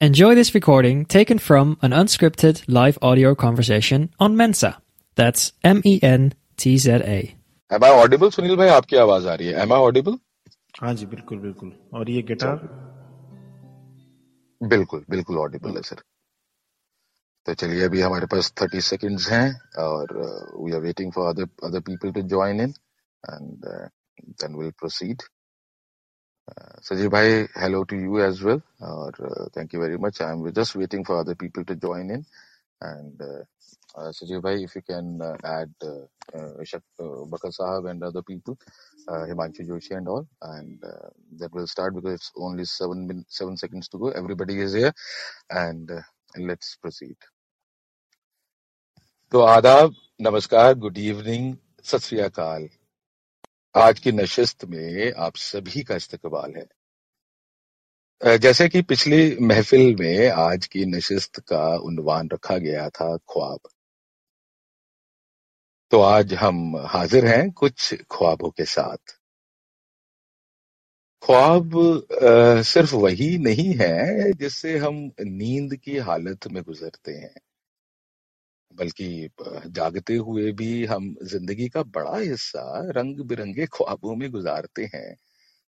Enjoy this recording taken from an unscripted live audio conversation on Mensa. That's M E N T Z A. Am I audible Sunil भाई आपकी आवाज़ आ रही है M I Audible हाँ जी बिल्कुल बिल्कुल। और ये गिटार बिल्कुल बिल्कुल ऑडिबल है सर तो चलिए अभी हमारे पास थर्टी सेकेंड्स हैं और we are waiting for other other people to join in and then will proceed Uh, Sanjeev bhai, hello to you as well. Uh, thank you very much. I'm just waiting for other people to join in. And uh, uh, bhai, if you can uh, add uh, uh, uh Bakar Sahab and other people, uh, Himanshu Joshi and all, and uh, that will start because it's only seven min- seven seconds to go. Everybody is here, and uh, let's proceed. So, Adab, Namaskar, good evening, Sat Sri Akal. आज की नशिस्त में आप सभी का इस्तकबाल है। जैसे कि पिछली महफिल में आज की नशिस्त का उन्वान रखा गया था ख्वाब। तो आज हम हाजिर हैं कुछ ख्वाबों के साथ। ख्वाब सिर्फ़ वही नहीं है जिससे हम नींद की हालत में गुजरते हैं। बल्कि जागते हुए भी हम ज़िंदगी का बड़ा हिस्सा रंग बिरंगे ख्वाबों में गुजारते हैं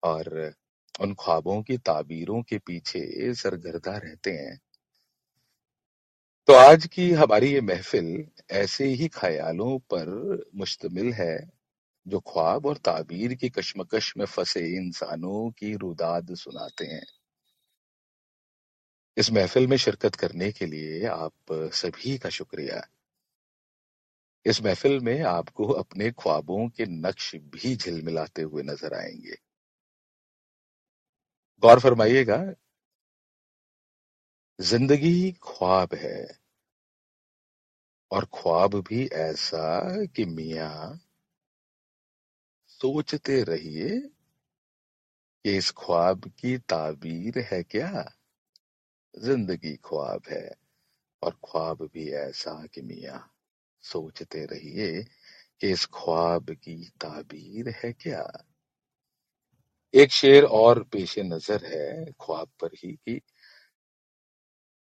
और उन ख्वाबों की ताबीरों के पीछे सरगर्दा रहते हैं। तो आज की हमारी ये महफिल ऐसे ही ख्यालों पर मुश्तमिल है, जो ख्वाब और ताबीर की कश्मकश में फंसे इंसानों की रुदाद सुनाते हैं। इस महफिल में शिरकत करने के लिए आप सभी का शुक्रिया। इस महफिल में आपको अपने ख्वाबों के नक्श भी झिलमिलाते हुए नज़र आएँगे। गौर फरमाइएगा, ज़िंदगी ख्वाब है और ख्वाब भी ऐसा कि मियाँ सोचते रहिए कि इस ख्वाब की ताबीर है क्या? ज़िंदगी ख्वाब है और ख्वाब भी ऐसा कि मियाँ सोचते रहिए कि इस ख्वाब की ताबीर है क्या। एक शेर और पेश नज़र है ख्वाब पर ही कि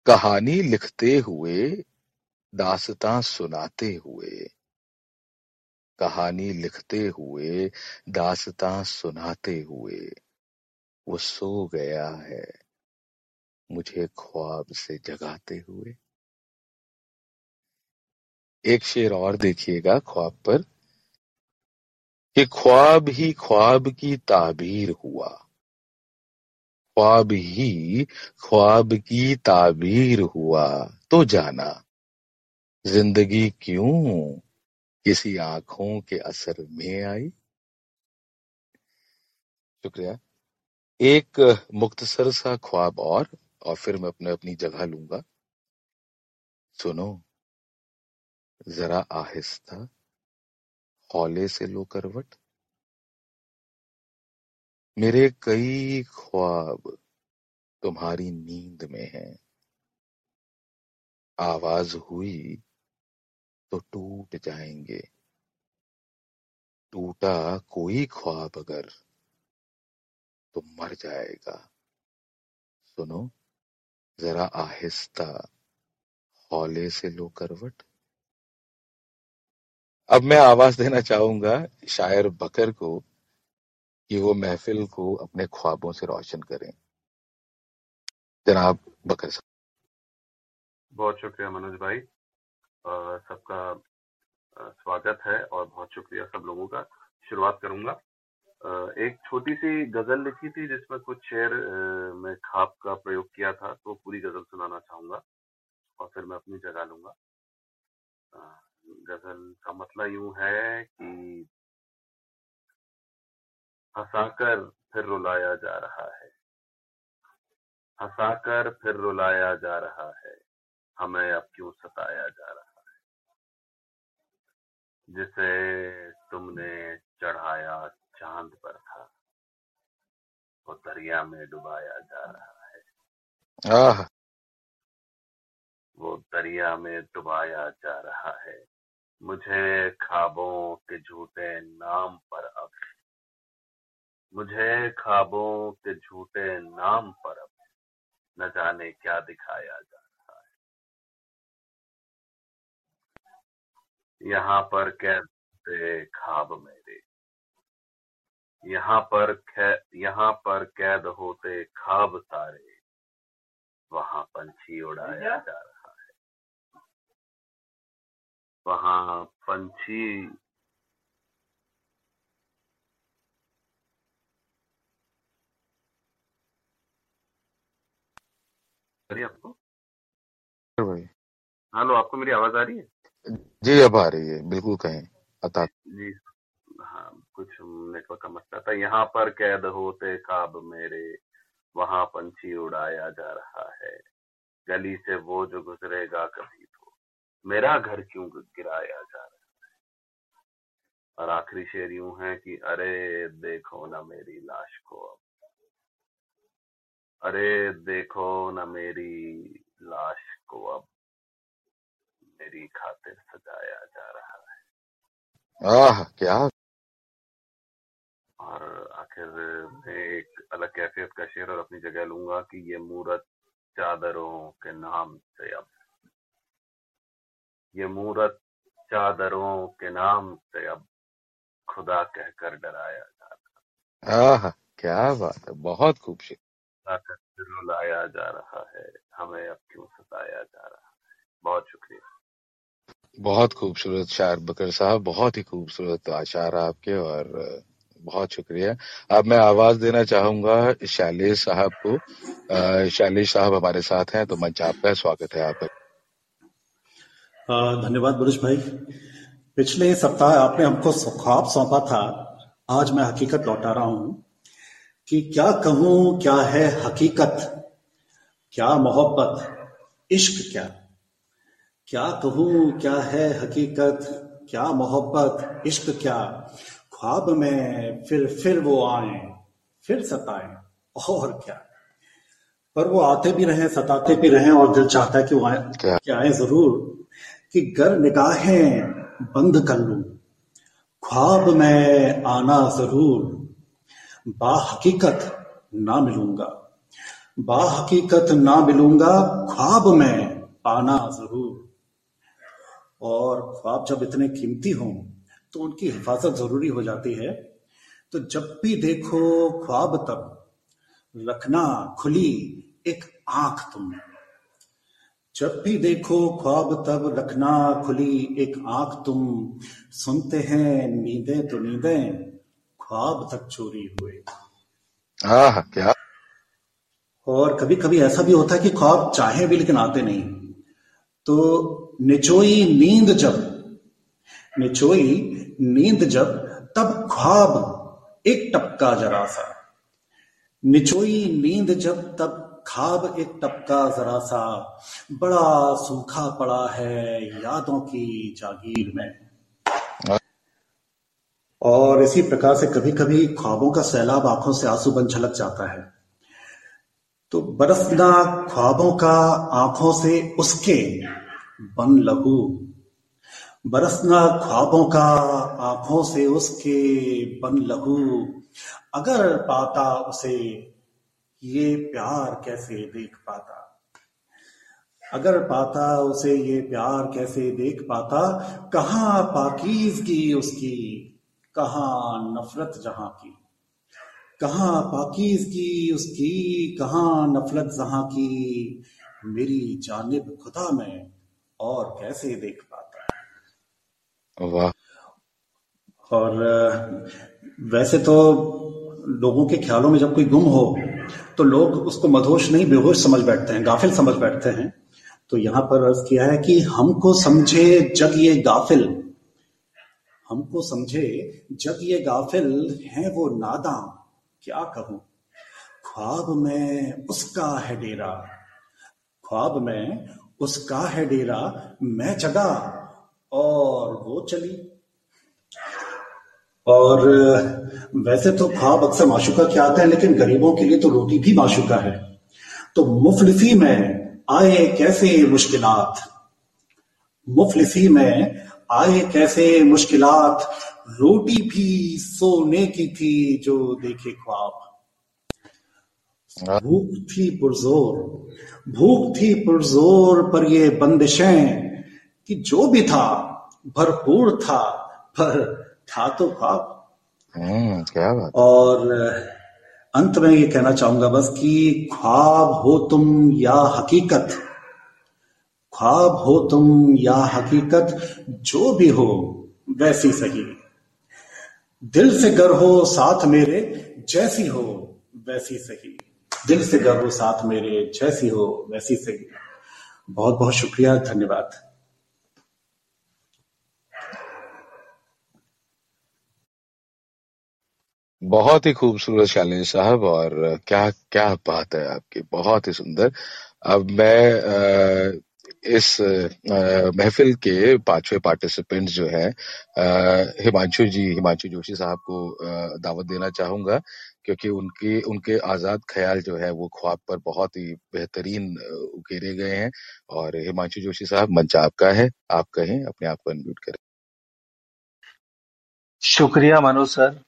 कहानी लिखते हुए, दासता सुनाते हुए। कहानी लिखते हुए, दासता सुनाते हुए। वो सो गया है। मुझे ख्वाब से जगाते हुए। एक शेर और देखिएगा ख्वाब पर, कि ख्वाब ही ख्वाब की ताबीर हुआ। ख्वाब ही ख्वाब की ताबीर हुआ तो जाना, ज़िंदगी क्यों किसी आँखों के असर में आई? शुक्रिया। एक मुख्तसर सा ख्वाब और और फिर मैं अपने अपनी जगह लूँगा। सुनो, जरा आहिस्ता, हौले से लो करवट। मेरे कई ख्वाब तुम्हारी नींद में हैं। आवाज़ हुई तो टूट जाएँगे। टूटा कोई ख्वाब अगर तो मर जाएगा। सुनो जरा आहिस्ता, हौले से लो करवट। अब मैं आवाज़ देना चाहूँगा शायर बकर को कि वो महफिल को अपने ख्वाबों से रोशन करें। जनाब बकर साहब। बहुत शुक्रिया मनोज भाई। सबका स्वागत है और बहुत शुक्रिया सब लोगों का। शुरुआत करूँगा। एक छोटी सी गज़ल लिखी थी जिसमें कुछ शेर में खाप का प्रयोग किया था तो पूरी गज़ल सुनाना चाहूँगा और फिर मैं अपनी जगह लूँगा। गज़ल का मतलब यूँ है कि हंसाकर फिर रुलाया जा रहा है। हंसाकर फिर रुलाया जा रहा है, हमें अब क्यों सताया जा रहा है? जिसे तुमने चढ़ाया चाँद पर था। वो दरिया में डुबाया जा रहा है। आह। वो दरिया में डुबाया जा रहा है। मुझे खाबों के झूठे नाम पर अब मुझे खाबों के झूठे नाम पर अब न जाने क्या दिखाया जा रहा है। यहाँ पर कैद थे खाब मेरे? यहाँ पर यहाँ पर कैद होते खाब सारे वहाँ पंछी उड़ाया जा रहा है। वहाँ पंछी आपको? भाई। हेलो आपको मेरी आवाज़ आ रही है? जी अब आ रही है। बिल्कुल कहें। अता जी। कुछ नेटवर्क का मसला था यहाँ पर कैद होते खाब मेरे, वहाँ पंछी उड़ाया जा रहा है। गली से वो जो गुजरेगा कभी तो। मेरा घर क्यों गिराया जा रहा है? और आखिरी शेर यूँ है कि, अरे, देखो ना मेरी लाश को अब। अरे, देखो ना मेरी लाश को अब। मेरी खातिर सजाया जा रहा है। आह, क्या और आखिर मैं एक अलग कैफियत का शेर और अपनी जगह लूँगा कि ये मूरत चादरों के नाम से अब। ये मूरत चादरों के नाम से अब खुदा कहकर डराया जा रहा आह क्या बात है बहुत खूबसूरत है रुलाया जा रहा है हमें अब क्यों सताया जा रहा है? बहुत शुक्रिया। बहुत खूबसूरत शायर बकर साहब बहुत ही खूबसूरत आशार आपके और बहुत शुक्रिया। अब मैं आवाज़ देना चाहूँगा शैलेश साहब को। शैलेश साहब हमारे साथ हैं तो मंच आपका स्वागत है आपका धन्यवाद बुरुष भाई। पिछले सप्ताह आपने हमको ख्वाब सौंपा था। आज मैं हकीकत लौटा रहा हूँ कि क्या कहूँ, क्या है हकीकत? क्या मोहब्बत? इश्क क्या? क्या कहूँ, क्या है हकीकत? क्या मोहब्बत? इश्क क्या? ख्वाब में फिर फिर वो आए फिर सताए और क्या। पर वो आते भी रहे सताते भी रहे और दिल चाहता है कि वो आए। क्या? कि आए ज़रूर कि गर निगाहें बंद कर लू। ख्वाब में आना ज़रूर बा हकीकत ना मिलूँगा। बा हकीकत ना मिलूँगा ख्वाब में पाना ज़रूर। और ख्वाब जब इतने कीमती हों तो उनकी हिफाजत ज़रूरी हो जाती है। तो जब भी देखो ख्वाब तब रखना खुली एक आँख तुम जब भी देखो ख्वाब तब रखना खुली एक आँख तुम। सुनते हैं नींदे तो नींदे ख्वाब तक चोरी हुए। आह क्या? और कभी कभी ऐसा भी होता है कि ख्वाब चाहे भी लेकिन आते नहीं। तो निचोई नींद जब निचोई नींद जब तब ख्वाब एक टपका जरा सा। निचोई नींद जब तब खाब एक टपका जरा सा। बड़ा सूखा पड़ा है यादों की जागीर में। और इसी प्रकार से कभी कभी ख्वाबों का सैलाब आँखों से आँसू बन झलक जाता है। तो बरसना ख्वाबों का आँखों से उसके बन लहू बरसना ख्वाबों का आँखों से उसके बन लहू। अगर पाता उसे, ये प्यार कैसे देख पाता? अगर पाता उसे, ये प्यार कैसे देख पाता? कहाँ पाकीजगी उसकी, कहाँ नफरत जहाँ की? कहाँ पाकीजगी उसकी, कहाँ नफरत जहाँ की? मेरी जानिब खुदा में और कैसे देख पाता? वाह। और वैसे तो लोगों के ख्यालों में जब कोई गुम हो तो लोग उसको मधोश नहीं, बेहोश समझ बैठते हैं, गाफिल समझ बैठते हैं। तो यहाँ पर अर्ज़ किया है कि हमको समझे जग ये गाफिल। हमको समझे जग ये गाफिल है वो नादा क्या कहूँ? ख्वाब में उसका है डेरा। ख्वाब में उसका है डेरा, मैं जगा। और वो चली। और वैसे तो ख्वाब अक्सर माशुका के आते हैं लेकिन गरीबों के लिए तो रोटी भी माशुका है। तो मुफलिसी में आए कैसे मुश्किलात? मुफलिसी में आए कैसे मुश्किलात? रोटी भी सोने की थी जो देखे ख्वाब। भूख थी पुरजोर। भूख थी पुरजोर पर ये बंदिशें कि जो भी था भरपूर था पर था तो ख्वाब हम्म क्या बात। और अंत में ये कहना चाहूँगा बस कि ख्वाब हो तुम या हकीकत ख्वाब हो तुम या हकीकत जो भी हो वैसी सही। दिल से गर हो साथ मेरे जैसी हो वैसी सही। दिल से गर हो साथ मेरे जैसी हो वैसी सही। बहुत बहुत शुक्रिया धन्यवाद। बहुत ही खूबसूरत शालिनी साहब और क्या क्या बात है आपकी, बहुत ही सुंदर। अब मैं इस महफिल के पांचवे पार्टिसिपेंट्स जो है हिमांशु जी, हिमांशु जोशी साहब को दावत देना चाहूँगा, क्योंकि उनके उनके आज़ाद ख्याल जो है वो ख्वाब पर बहुत ही बेहतरीन उकेरे गए हैं और हिमांशु जोशी साहब, मंच आपका है, आप कहें, अपने आप को अनम्यूट करें। शुक्रिया मनोज सर।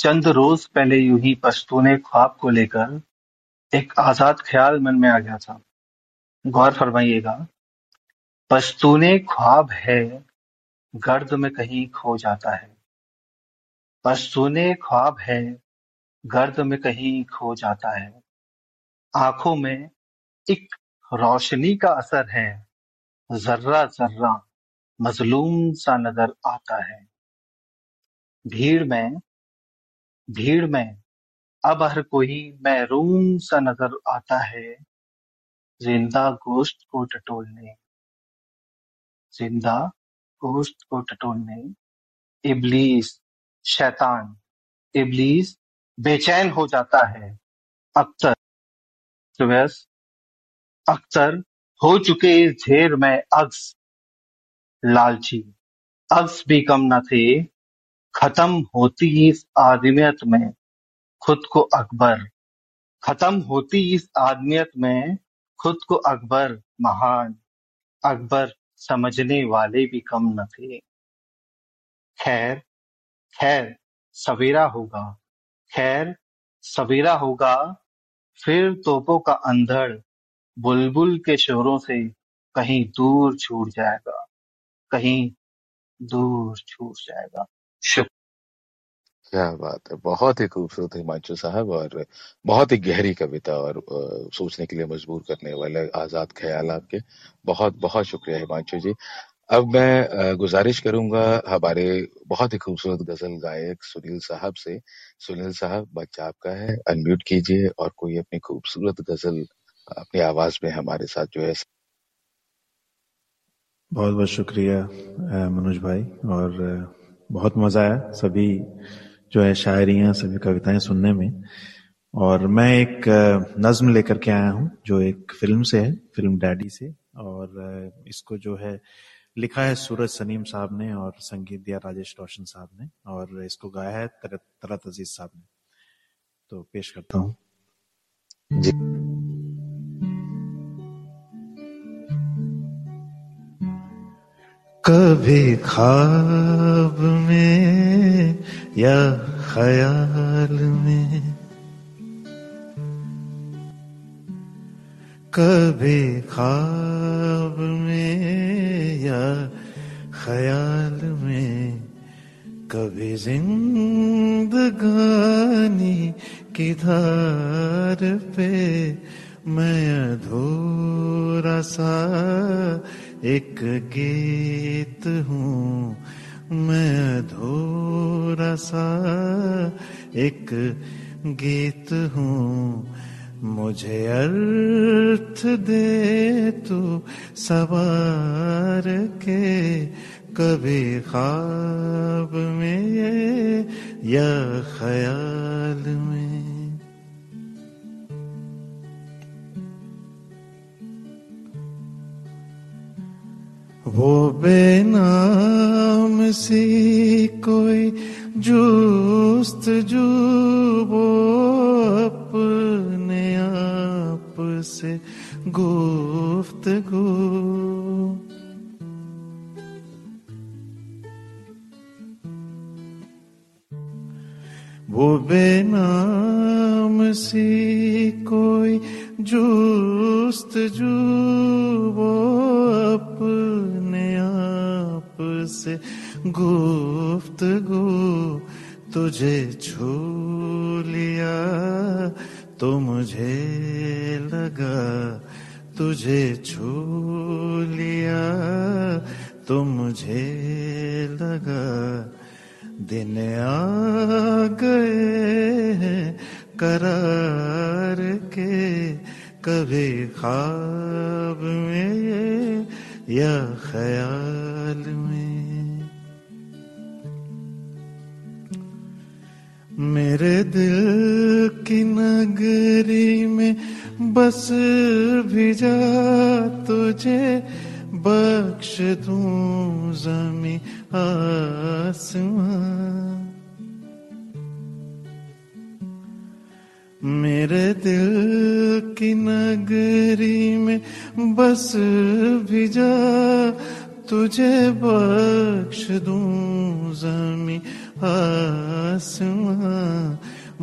चंद रोज पहले यूँ ही पश्तूने ख्वाब को लेकर एक आज़ाद ख्याल मन में आ गया था। गौर फरमाइएगा, पश्तूने ख्वाब है, गर्द में कहीं खो जाता है। पश्तूने ख्वाब है, गर्द में कहीं खो जाता है। आँखों में एक रोशनी का असर है, जर्रा जर्रा, मजलूम सा नज़र आता है। भीड़ में भीड़ में अब हर कोई महरूम सा नज़र आता है। ज़िंदा गोश्त को टटोलने। ज़िंदा गोश्त को टटोलने। इबलीस, शैतान। इबलीस बेचैन हो जाता है। अक्सर सुबह अक्सर हो चुके इस ढेर में अक्स लालची। अक्स भी कम न थे। खत्म होती इस आदमियत में, खुद को अकबर। खत्म होती इस आदमियत में, खुद को अकबर महान। अकबर समझने वाले भी कम न थे। खैर खैर, सवेरा होगा। खैर, सवेरा होगा। फिर तोपों का अंधड़ बुलबुल के शोरों से कहीं दूर छूट जाएगा। कहीं दूर छूट जाएगा। क्या बात है बहुत ही खूबसूरत हिमांशु साहब और बहुत ही गहरी कविता और सोचने के लिए मजबूर करने वाले आज़ाद ख्याल आपके। बहुत बहुत शुक्रिया हिमांशु जी। अब मैं गुजारिश करूँगा हमारे बहुत ही खूबसूरत गज़ल गायक सुनील साहब से। सुनील साहब बच्चा आपका है अनम्यूट कीजिए और कोई अपनी खूबसूरत गज़ल अपनी आवाज़ में हमारे साथ जो है बहुत बहुत शुक्रिया मनोज भाई और बहुत मज़ा आया सभी जो है शायरियाँ सभी कविताएँ सुनने में। और मैं एक नज्म लेकर के आया हूँ, जो एक फ़िल्म से है, फ़िल्म डैडी से। और इसको जो है लिखा है सूरज सनीम साहब ने और संगीत दिया राजेश रोशन साहब ने। और इसको गाया है तरत अज़ीज़ साहब ने। तो पेश करता हूँ। जी। कभी खाब में या ख्याल में। कभी खाब में या ख्याल में, कभी जिंदगानी की धार पे मैं अधूरा सा एक गीत एक गीत हूँ। मुझे अर्थ दे तू सवार के। कभी ख्वाब में ये या ख्याल में। वो बेनाम सी कोई जुस्त जू वो अपने आप से गुफ्तगू। वो बेनाम सी जूस्त जू वो अपने आप से गुफ्तगू। तुझे छू लिया तो मुझे लगा, तुझे छू लिया तो मुझे लगा। दिन आ गए करार के, कभी ख्वाब में या ख्याल बस भी जा, तुझे बख्श दूँ जमी आसमां।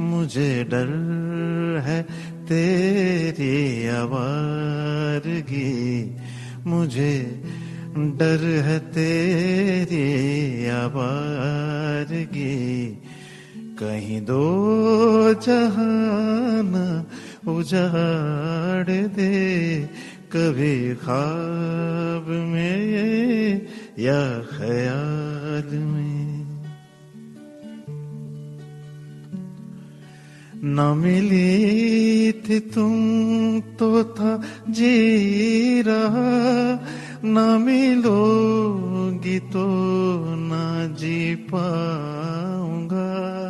मुझे डर है तेरी आवारगी। मुझे डर है तेरी आवारगी। कहीं दो जहाना उजाड़ दे कभी ख्वाब में या ख्याल में। न मिली थी तुम तो था जी रहा, न मिलोगी तो न जी पाऊँगा।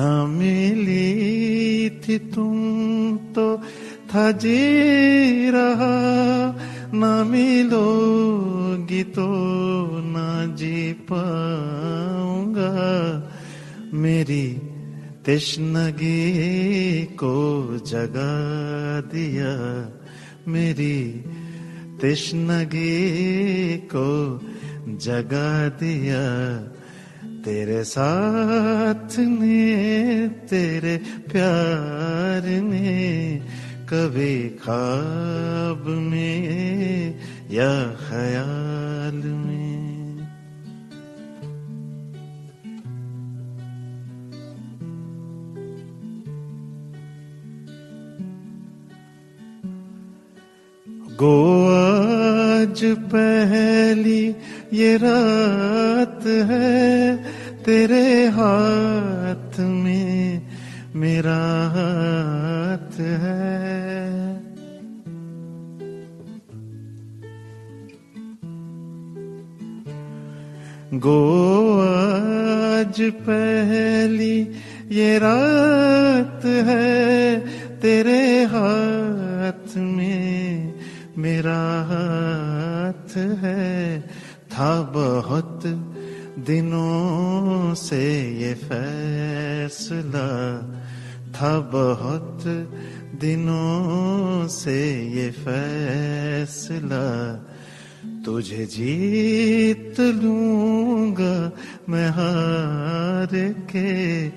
न मिली थी तुम तो था जी रहा। न मिलोगी तो न जी पाऊँगा। मेरी तृष्णगी को जगा दिया। मेरी तृष्णगी को जगा दिया। तेरे साथ ने तेरे प्यार ने कभी खाब में या ख्याल में। गो आज पहली ये रात है, तेरे हाथ में मेरा हाथ है। गो आज पहली ये रात है, तेरे हाथ में मेरा हाथ है। था बहुत दिनों से ये फैसला। था बहुत दिनों से ये फैसला। तुझे जीत लूँगा मैं हार के,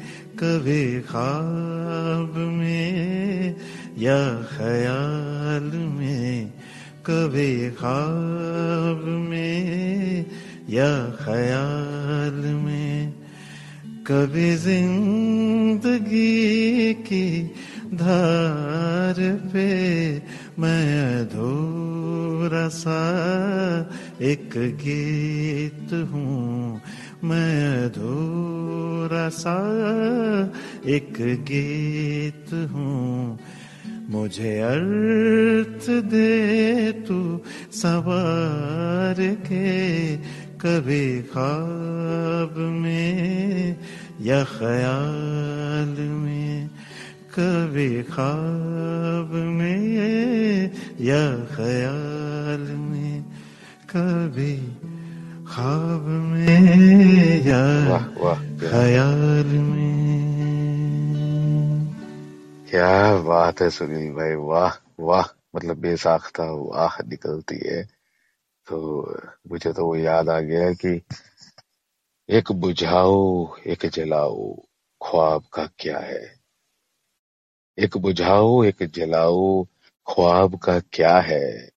कभी ख्वाब में या ख्याल में। कभी ख्वाब में या ख्याल में, कभी ज़िंदगी की धार पे मैं अधूरा सा एक गीत हूँ, मैं अधूरा सा एक गीत हूँ। मुझे अर्थ दे तू सवार के कभी ख्वाब में या ख्याल में कभी ख्वाब में या ख्याल में कभी ख्वाब में या ख्याल में। क्या बात है सुनील भाई, वाह वाह मतलब बेसाख्ता, वाह, निकलती है। तो मुझे तो वो याद आ गया कि एक बुझाओ, एक जलाओ, ख्वाब का क्या है? एक बुझाओ, एक जलाओ, ख्वाब का क्या है?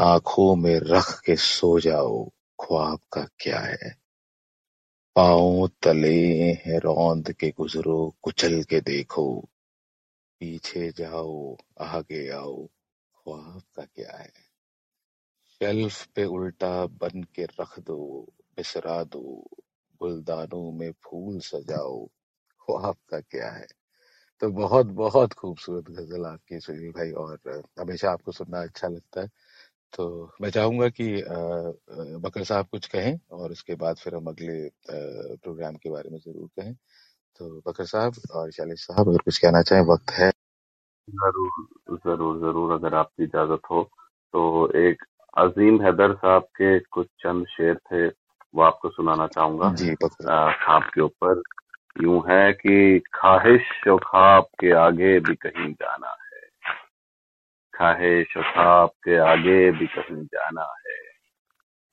आँखों में रख के सो जाओ, ख्वाब का क्या है? पाओ तले हैं, रौंद के गुजरो, कुचल के देखो पीछे जाओ, आगे आओ, ख्वाब का क्या है? शेल्फ पे उल्टा बन के रख दो, बिसरा दो, गुलदानों में फूल सजाओ, ख्वाब का क्या है? तो बहुत बहुत खूबसूरत गज़ल आपकी सुनील भाई और हमेशा आपको सुनना अच्छा लगता है। तो मैं चाहूँगा कि बकर साहब कुछ कहें और उसके बाद फिर हम अगले प्रोग्राम के बारे में ज़रूर कहें। तो बकर साहब और शैलेश साहब अगर कुछ कहना चाहें वक्त है। ज़रूर ज़रूर ज़रूर अगर आपकी इजाज़त हो। तो एक अजीम हैदर साहब के कुछ चंद शेर थे वो आपको सुनाना चाहूँगा। जी खाब के ऊपर। यूँ है कि ख्वाहिश और खाब के आगे भी कहीं जाना है। ख्वाहिश और खाब के आगे भी कहीं जाना है।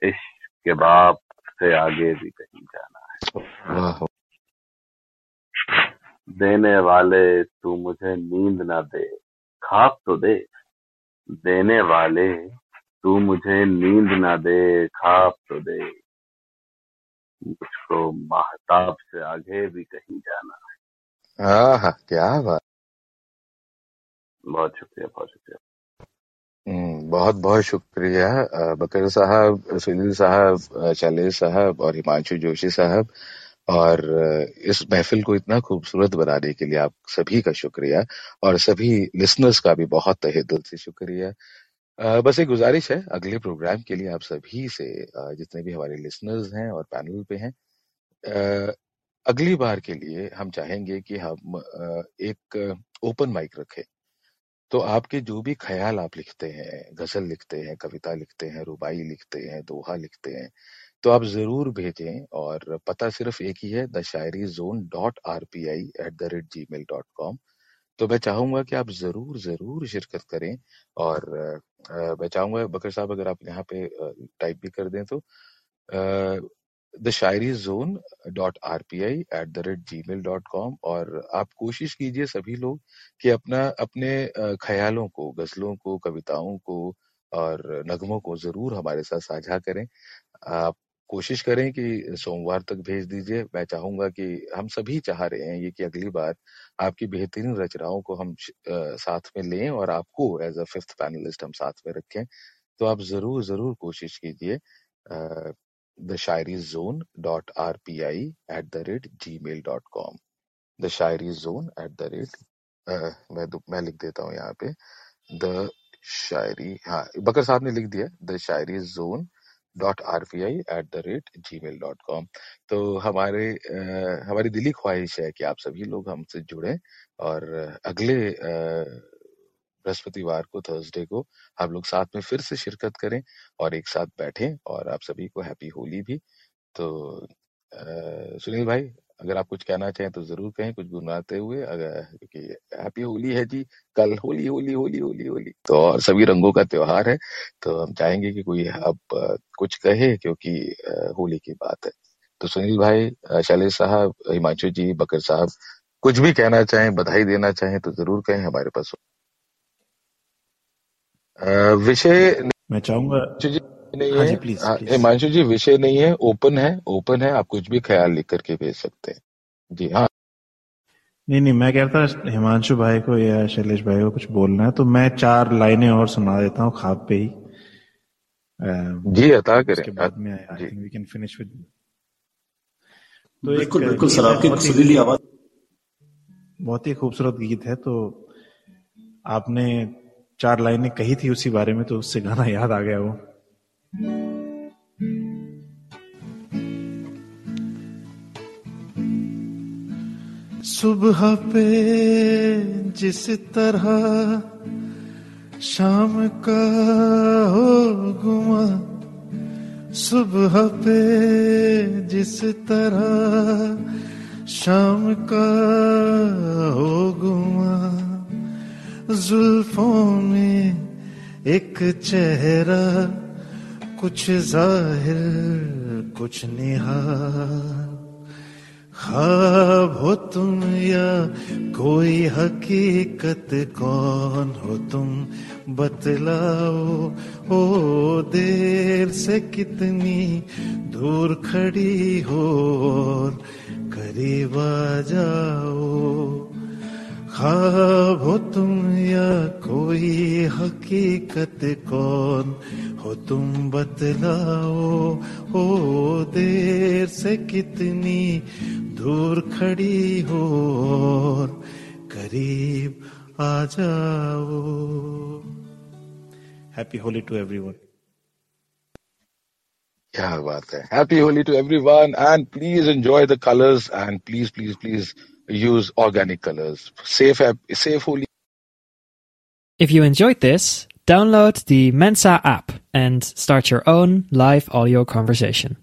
इश्क के बाप से आगे भी कहीं जाना है। देने वाले तू मुझे नींद ना दे खाब तो दे। देने वाले तू मुझे नींद ना दे खाब तो दे। मुझको महताब से आगे भी कहीं जाना है। हाँ क्या बात। बहुत शुक्रिया बहुत शुक्रिया। हम्म, बहुत बहुत शुक्रिया। बकर साहब सुनील साहब शैलेश साहब और हिमांशु जोशी साहब और इस महफिल को इतना खूबसूरत बनाने के लिए आप सभी का शुक्रिया और सभी लिसनर्स का भी बहुत तहे दिल से शुक्रिया। बस एक गुजारिश है, अगले प्रोग्राम के लिए आप सभी से जितने भी हमारे लिसनर्स हैं और पैनल पे हैं अगली बार के लिए हम चाहेंगे कि हम एक ओपन माइक रखें। तो आपके जो भी ख्याल आप लिखते हैं, गज़ल लिखते हैं, कविता लिखते हैं, रुबाई लिखते हैं, दोहा लिखते हैं तो आप ज़रूर भेजें और पता सिर्फ़ एक ही है the shayari zone dot R P I at the rate Gmail dot com तो मैं चाहूँगा कि आप ज़रूर ज़रूर शिरकत करें और मैं चाहूँगा बकर साहब अगर आप यहाँ पे टाइप भी कर दें तो the shayari zone dot R P I at the rate Gmail dot com और आप कोशिश कीजिए सभी लोग कि अपना, अपने ख्यालों को, गजलों को, कविताओं को और नगमों को ज़रूर हमारे साथ साझा करें। आप कोशिश करें कि सोमवार तक भेज दीजिए। मैं चाहूँगा कि हम सभी चाह रहे हैं ये कि अगली बार आपकी बेहतरीन रचनाओं को हम साथ में लें और आपको एज अ फिफ्थ पैनलिस्ट हम साथ में रखें। तो आप ज़रूर ज़रूर कोशिश कीजिए the shayari zone dot R P I at the rate Gmail dot com the shayari zone at the rate मैं मैं लिख देता हूँ यहाँ पे। द शायरी हाँ बकर साहब ने लिख दिया। The shayari zone dot R P I at the rate Gmail dot com तो हमारे आ, हमारी दिली ख्वाहिश है कि आप सभी लोग हमसे जुड़े और अगले बृहस्पतिवार को थर्सडे को हम लोग साथ में फिर से शिरकत करें और एक साथ बैठें और आप सभी को हैप्पी होली भी। तो सुनील भाई अगर आप कुछ कहना चाहें तो ज़रूर कहें कुछ गुनगुनाते हुए। अगर क्योंकि हैप्पी होली है जी कल होली होली होली होली होली तो और सभी रंगों का त्योहार है तो हम चाहेंगे कि कोई अब कुछ कहे क्योंकि होली की बात है। तो सुनील भाई शैलेश साहब हिमांशु जी बकर साहब कुछ भी कहना चाहें बधाई देना चाहें तो ज़रूर कहें हमारे पास विषय मैं चाहूँगा नहीं हाँ है। प्लीज़ हिमांशु जी विषय नहीं है ओपन है ओपन है आप कुछ भी ख्याल लिख करके भेज सकते हैं। जी हाँ। नहीं नहीं मैं कह रहा था हिमांशु भाई को या शैलेश भाई को कुछ बोलना है तो मैं चार लाइनें और सुना देता हूँ खाब पे ही। जी अता करें। बाद में I think we can finish with तो बिल्कुल बिल्कुल सर आपकी सुरीली आवाज़। बहुत ही खूबसूरत गीत है तो आपने चार लाइनें कही थी उसी बारे में तो उससे गाना याद आ गया वो। सुबह पे जिस तरह शाम का हो गुमा सुबह पे जिस तरह शाम का हो गुमा जुल्फों में एक चेहरा, कुछ ज़ाहिर, कुछ निहार। ख्वाब हो तुम या कोई हकीकत, कौन हो तुम? बतलाओ, ओ देर से कितनी दूर खड़ी हो और करीब आ जाओ। ख्वाब हो तुम या कोई हकीकत, कौन हो तुम? बतलाओ, ओ देर से कितनी दूर खड़ी हो और करीब आ जाओ हैप्पी होली टू एवरीवन क्या बात है happy Holi to everyone and please enjoy the colours and please please please use organic colors safe app safe holy If you enjoyed this, download the Mensa app and start your own live audio conversation.